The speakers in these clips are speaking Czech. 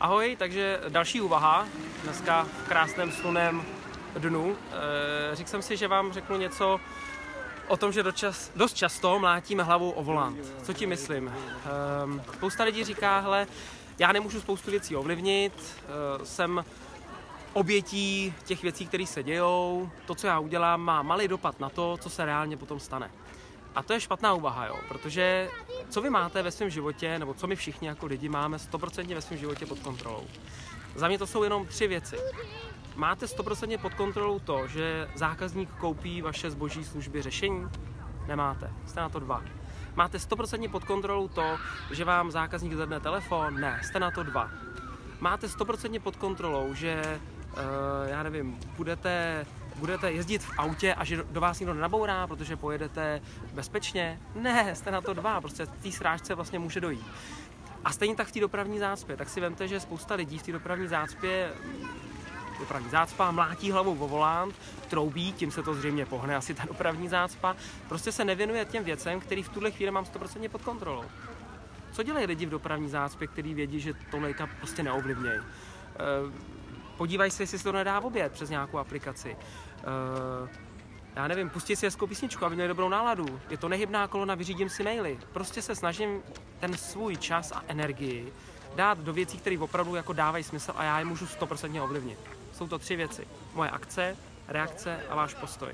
Ahoj, takže další úvaha, dneska v krásném slunném dnu. E, řekl jsem si, že vám řeknu něco o tom, že dočas, dost často mlátíme hlavou o volant. Co ti myslím? E, spousta lidí říká, hele, já nemůžu spoustu věcí ovlivnit, e, jsem obětí těch věcí, které se dějou, to, co já udělám, má malý dopad na to, co se reálně potom stane. A to je špatná úvaha, jo, protože co vy máte ve svém životě, nebo co my všichni jako lidi máme 100% ve svém životě pod kontrolou. Za mě to jsou jenom tři věci. Máte 100% pod kontrolou to, že zákazník koupí vaše zboží, služby, řešení? Nemáte. Jste na to dva. Máte 100% pod kontrolou to, že vám zákazník zvedne telefon? Ne, jste na to dva. Máte 100% pod kontrolou, že, uh, já nevím, budete budete jezdit v autě a že do vás nikdo nenabourá, protože pojedete bezpečně? Ne, jste na to dva, prostě té srážce vlastně může dojít. A stejně tak v té dopravní zácpě, tak si vemte, že spousta lidí v té dopravní zácpě dopravní zácpa, mlátí hlavou vo volant, troubí, tím se to zřejmě pohne asi ta dopravní zácpa, prostě se nevěnuje těm věcem, který v tuhle chvíli mám 100% pod kontrolou. Co dělají lidi v dopravní zácpě, který vědí, že to prostě neovlivnějí? Podívaj se, jestli se to nedá v oběd přes nějakou aplikaci. Uh, já nevím, pustit si hezkou písničku, aby měli dobrou náladu. Je to nehybná kolona, vyřídím si maily. Prostě se snažím ten svůj čas a energii dát do věcí, které opravdu jako dávají smysl a já je můžu 100% ovlivnit. Jsou to tři věci. Moje akce, reakce a váš postoj.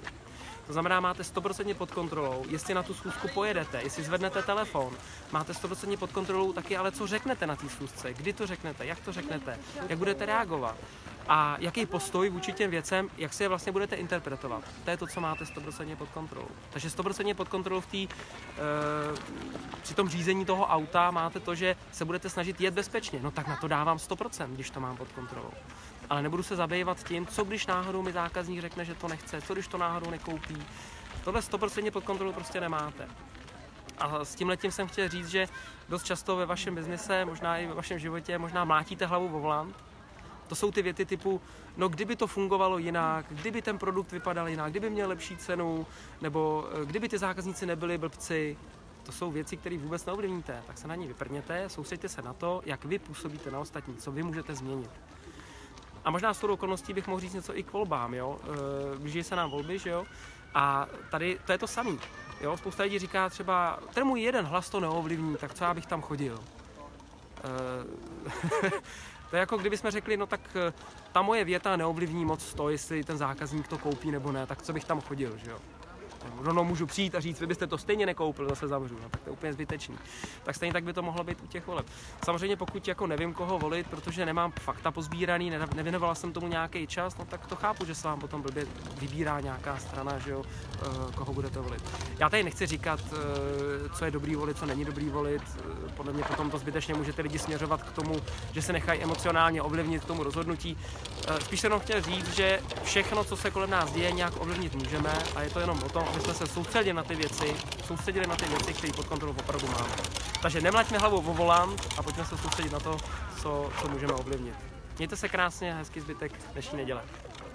To znamená, máte 100% pod kontrolou, jestli na tu schůzku pojedete, jestli zvednete telefon, máte 100% pod kontrolou taky, ale co řeknete na té schůzce, kdy to řeknete, jak to řeknete, jak budete reagovat a jaký postoj vůči těm věcem, jak si je vlastně budete interpretovat. To je to, co máte 100% pod kontrolou. Takže 100% pod kontrolou v tý, e, při tom řízení toho auta máte to, že se budete snažit jet bezpečně. No tak na to dávám 100%, když to mám pod kontrolou. Ale nebudu se zabývat tím, co když náhodou mi zákazník řekne, že to nechce, co když to náhodou nekoupí. Tohle 100% pod kontrolou prostě nemáte. A s tím letím jsem chtěl říct, že dost často ve vašem biznise, možná i ve vašem životě, možná mlátíte hlavu vo volant to jsou ty věty typu, no kdyby to fungovalo jinak, kdyby ten produkt vypadal jinak, kdyby měl lepší cenu, nebo eh, kdyby ty zákazníci nebyli blbci. To jsou věci, které vůbec neovlivníte. Tak se na ní vyprněte, soustřeďte se na to, jak vy působíte na ostatní, co vy můžete změnit. A možná s tou okolností bych mohl říct něco i k volbám, jo. Eh, blíží se nám volby, že jo. A tady to je to samý. Jo, spousta lidí říká třeba, ten můj jeden hlas to neovlivní, tak co já bych tam chodil. Uh, To je jako kdybychom řekli, no tak eh, ta moje věta neovlivní moc to, jestli ten zákazník to koupí nebo ne, tak co bych tam chodil, že jo rovnou můžu přijít a říct, vy byste to stejně nekoupil, zase zavřu, no, tak to je úplně zbytečný. Tak stejně tak by to mohlo být u těch voleb. Samozřejmě pokud jako nevím, koho volit, protože nemám fakta pozbíraný, nevěnovala jsem tomu nějaký čas, no tak to chápu, že se vám potom blbě vybírá nějaká strana, že jo, eh, koho budete volit. Já tady nechci říkat, eh, co je dobrý volit, co není dobrý volit. Eh, podle mě potom to zbytečně můžete lidi směřovat k tomu, že se nechají emocionálně ovlivnit k tomu rozhodnutí. Spíš jsem jenom chtěl říct, že všechno, co se kolem nás děje, nějak ovlivnit můžeme a je to jenom o tom, aby jsme se soustředili na ty věci, soustředili na ty věci, které pod kontrolou opravdu máme. Takže nemlaťme hlavu vo volant a pojďme se soustředit na to, co, co můžeme ovlivnit. Mějte se krásně, hezký zbytek dnešní neděle.